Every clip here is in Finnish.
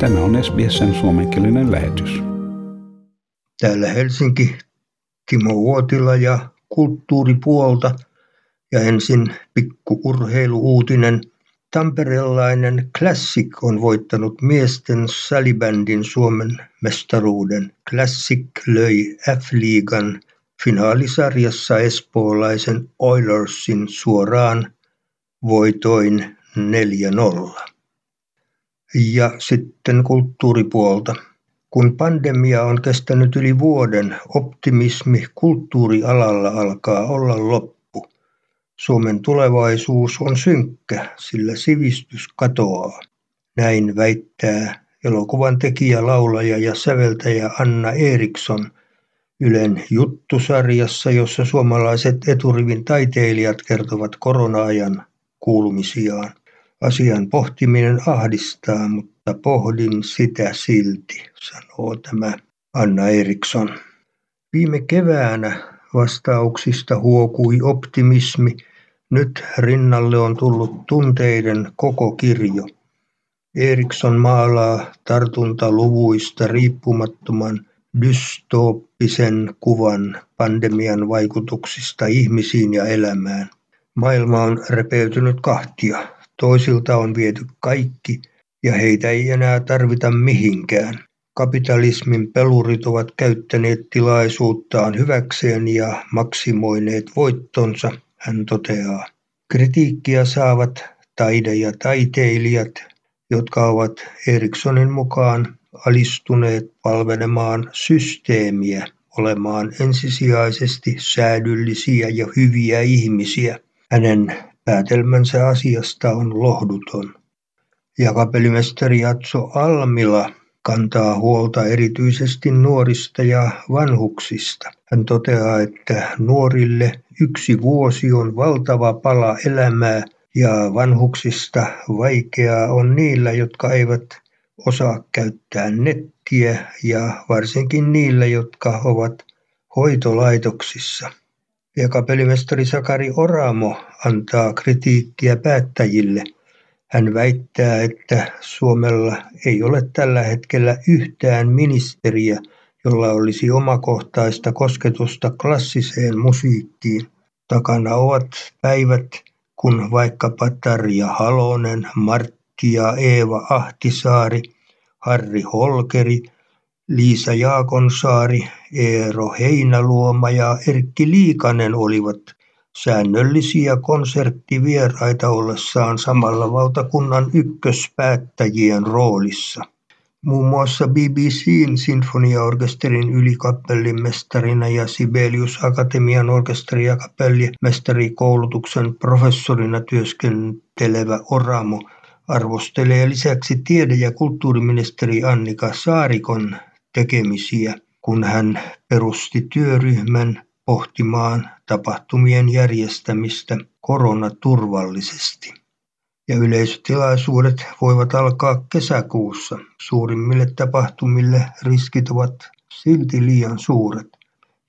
Tämä on SBSn suomenkielinen lähetys. Täällä Helsinki, Timo Uotila ja kulttuuripuolta. Ja ensin pikku urheiluuutinen. Tamperelainen Classic on voittanut miesten salibändin Suomen mestaruuden. Classic löi F-liigan finaalisarjassa espoolaisen Oilersin suoraan voitoin 4-0. Ja sitten kulttuuripuolta. Kun pandemia on kestänyt yli vuoden, optimismi kulttuurialalla alkaa olla loppu. Suomen tulevaisuus on synkkä, sillä sivistys katoaa. Näin väittää elokuvan tekijä, laulaja ja säveltäjä Anna Eriksson Ylen juttusarjassa, jossa suomalaiset eturivin taiteilijat kertovat korona-ajan kuulumisiaan. Asian pohtiminen ahdistaa, mutta pohdin sitä silti, sanoo tämä Anna Eriksson. Viime keväänä vastauksista huokui optimismi, nyt rinnalle on tullut tunteiden koko kirjo. Eriksson maalaa tartuntaluvuista riippumattoman dystooppisen kuvan pandemian vaikutuksista ihmisiin ja elämään. Maailma on repeytynyt kahtia. Toisilta on viety kaikki ja heitä ei enää tarvita mihinkään. Kapitalismin pelurit ovat käyttäneet tilaisuuttaan hyväkseen ja maksimoineet voittonsa, hän toteaa. Kritiikkiä saavat taide- ja taiteilijat, jotka ovat Erikssonin mukaan alistuneet palvelemaan systeemiä, olemaan ensisijaisesti säädyllisiä ja hyviä ihmisiä. Hänen Päätelmänsä asiasta on lohduton. Ja kapellimestari Jatso Almila kantaa huolta erityisesti nuorista ja vanhuksista. Hän toteaa, että nuorille yksi vuosi on valtava pala elämää ja vanhuksista vaikeaa on niillä, jotka eivät osaa käyttää nettiä ja varsinkin niillä, jotka ovat hoitolaitoksissa ja kapellimestari Sakari Oramo antaa kritiikkiä päättäjille. Hän väittää, että Suomella ei ole tällä hetkellä yhtään ministeriä, jolla olisi omakohtaista kosketusta klassiseen musiikkiin. Takana ovat päivät, kun vaikkapa Tarja Halonen, Martti ja Eeva Ahtisaari, Harri Holkeri – Liisa Jaakonsaari, Eero Heinäluoma ja Erkki Liikanen olivat säännöllisiä konserttivieraita ollessaan samalla valtakunnan ykköspäättäjien roolissa. Muun muassa BBCn sinfoniaorkesterin ylikapellimestarina ja Sibelius Akatemian orkesteri- ja kapellimestarikoulutuksen professorina työskentelevä Oramo arvostelee lisäksi tiede- ja kulttuuriministeri Annika Saarikon tekemisiä, kun hän perusti työryhmän pohtimaan tapahtumien järjestämistä koronaturvallisesti. Ja yleisötilaisuudet voivat alkaa kesäkuussa. Suurimmille tapahtumille riskit ovat silti liian suuret.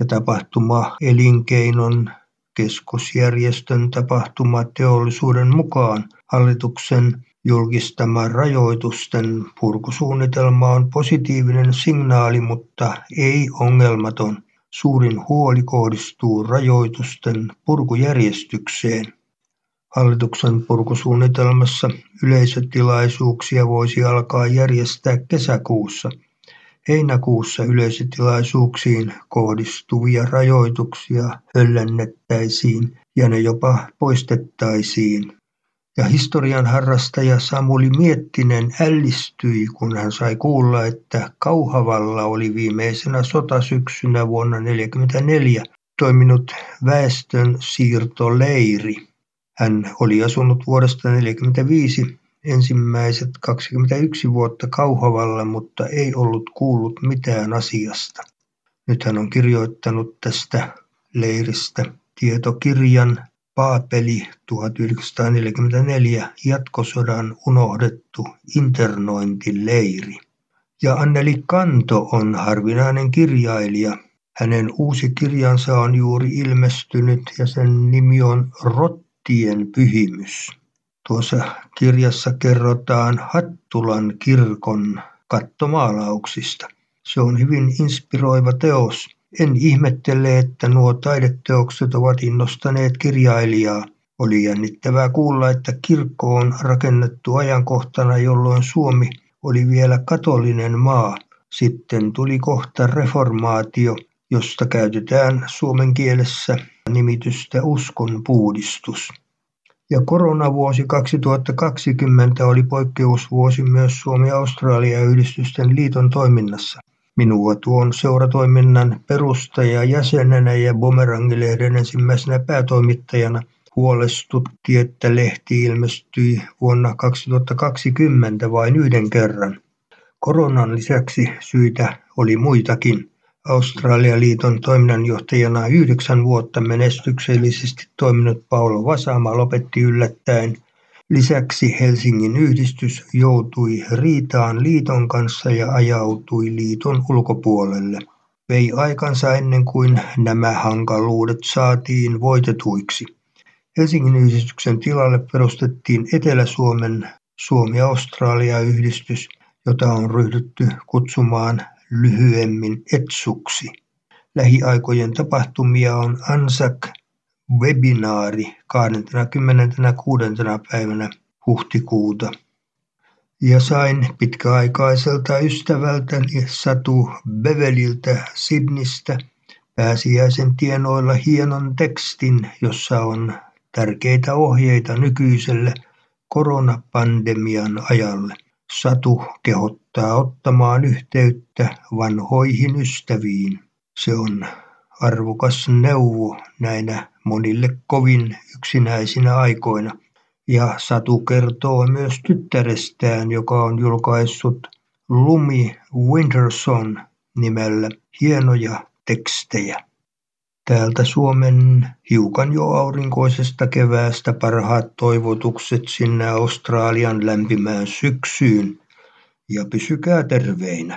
Ja tapahtuma elinkeinon keskusjärjestön tapahtumateollisuuden mukaan hallituksen Julkistama rajoitusten purkusuunnitelma on positiivinen signaali, mutta ei ongelmaton. Suurin huoli kohdistuu rajoitusten purkujärjestykseen. Hallituksen purkusuunnitelmassa yleisötilaisuuksia voisi alkaa järjestää kesäkuussa. Heinäkuussa yleisötilaisuuksiin kohdistuvia rajoituksia höllännettäisiin ja ne jopa poistettaisiin ja historian harrastaja Samuli Miettinen ällistyi, kun hän sai kuulla, että Kauhavalla oli viimeisenä sotasyksynä vuonna 1944 toiminut väestön siirtoleiri. Hän oli asunut vuodesta 1945 ensimmäiset 21 vuotta Kauhavalla, mutta ei ollut kuullut mitään asiasta. Nyt hän on kirjoittanut tästä leiristä tietokirjan Paapeli 1944 jatkosodan unohdettu internointileiri. Ja Anneli Kanto on harvinainen kirjailija. Hänen uusi kirjansa on juuri ilmestynyt ja sen nimi on Rottien pyhimys. Tuossa kirjassa kerrotaan Hattulan kirkon kattomaalauksista. Se on hyvin inspiroiva teos. En ihmettele, että nuo taideteokset ovat innostaneet kirjailijaa. Oli jännittävää kuulla, että kirkko on rakennettu ajankohtana, jolloin Suomi oli vielä katolinen maa. Sitten tuli kohta reformaatio, josta käytetään suomen kielessä nimitystä uskonpuhdistus. Ja koronavuosi 2020 oli poikkeusvuosi myös Suomi-Australia-yhdistysten liiton toiminnassa. Minua tuon seuratoiminnan perustaja jäsenenä ja Bumerangilehden ensimmäisenä päätoimittajana huolestutti, että lehti ilmestyi vuonna 2020 vain yhden kerran. Koronan lisäksi syitä oli muitakin. Australia-liiton toiminnanjohtajana yhdeksän vuotta menestyksellisesti toiminut Paulo Vasama lopetti yllättäen. Lisäksi Helsingin yhdistys joutui riitaan liiton kanssa ja ajautui liiton ulkopuolelle. Vei aikansa ennen kuin nämä hankaluudet saatiin voitetuiksi. Helsingin yhdistyksen tilalle perustettiin Etelä-Suomen Suomi-Australia-yhdistys, jota on ryhdytty kutsumaan lyhyemmin Etsuksi. Lähiaikojen tapahtumia on Anzac-webinaari 26. päivänä huhtikuuta. Ja sain pitkäaikaiselta ystävältäni Satu Beveliltä Sidnistä pääsiäisen tienoilla hienon tekstin, jossa on tärkeitä ohjeita nykyiselle koronapandemian ajalle. Satu kehottaa ottamaan yhteyttä vanhoihin ystäviin. Se on arvokas neuvo näinä monille kovin yksinäisinä aikoina. Ja Satu kertoo myös tyttärestään, joka on julkaissut Lumi Winterson nimellä hienoja tekstejä. Täältä Suomen hiukan jo aurinkoisesta keväästä parhaat toivotukset sinne Australian lämpimään syksyyn ja pysykää terveinä.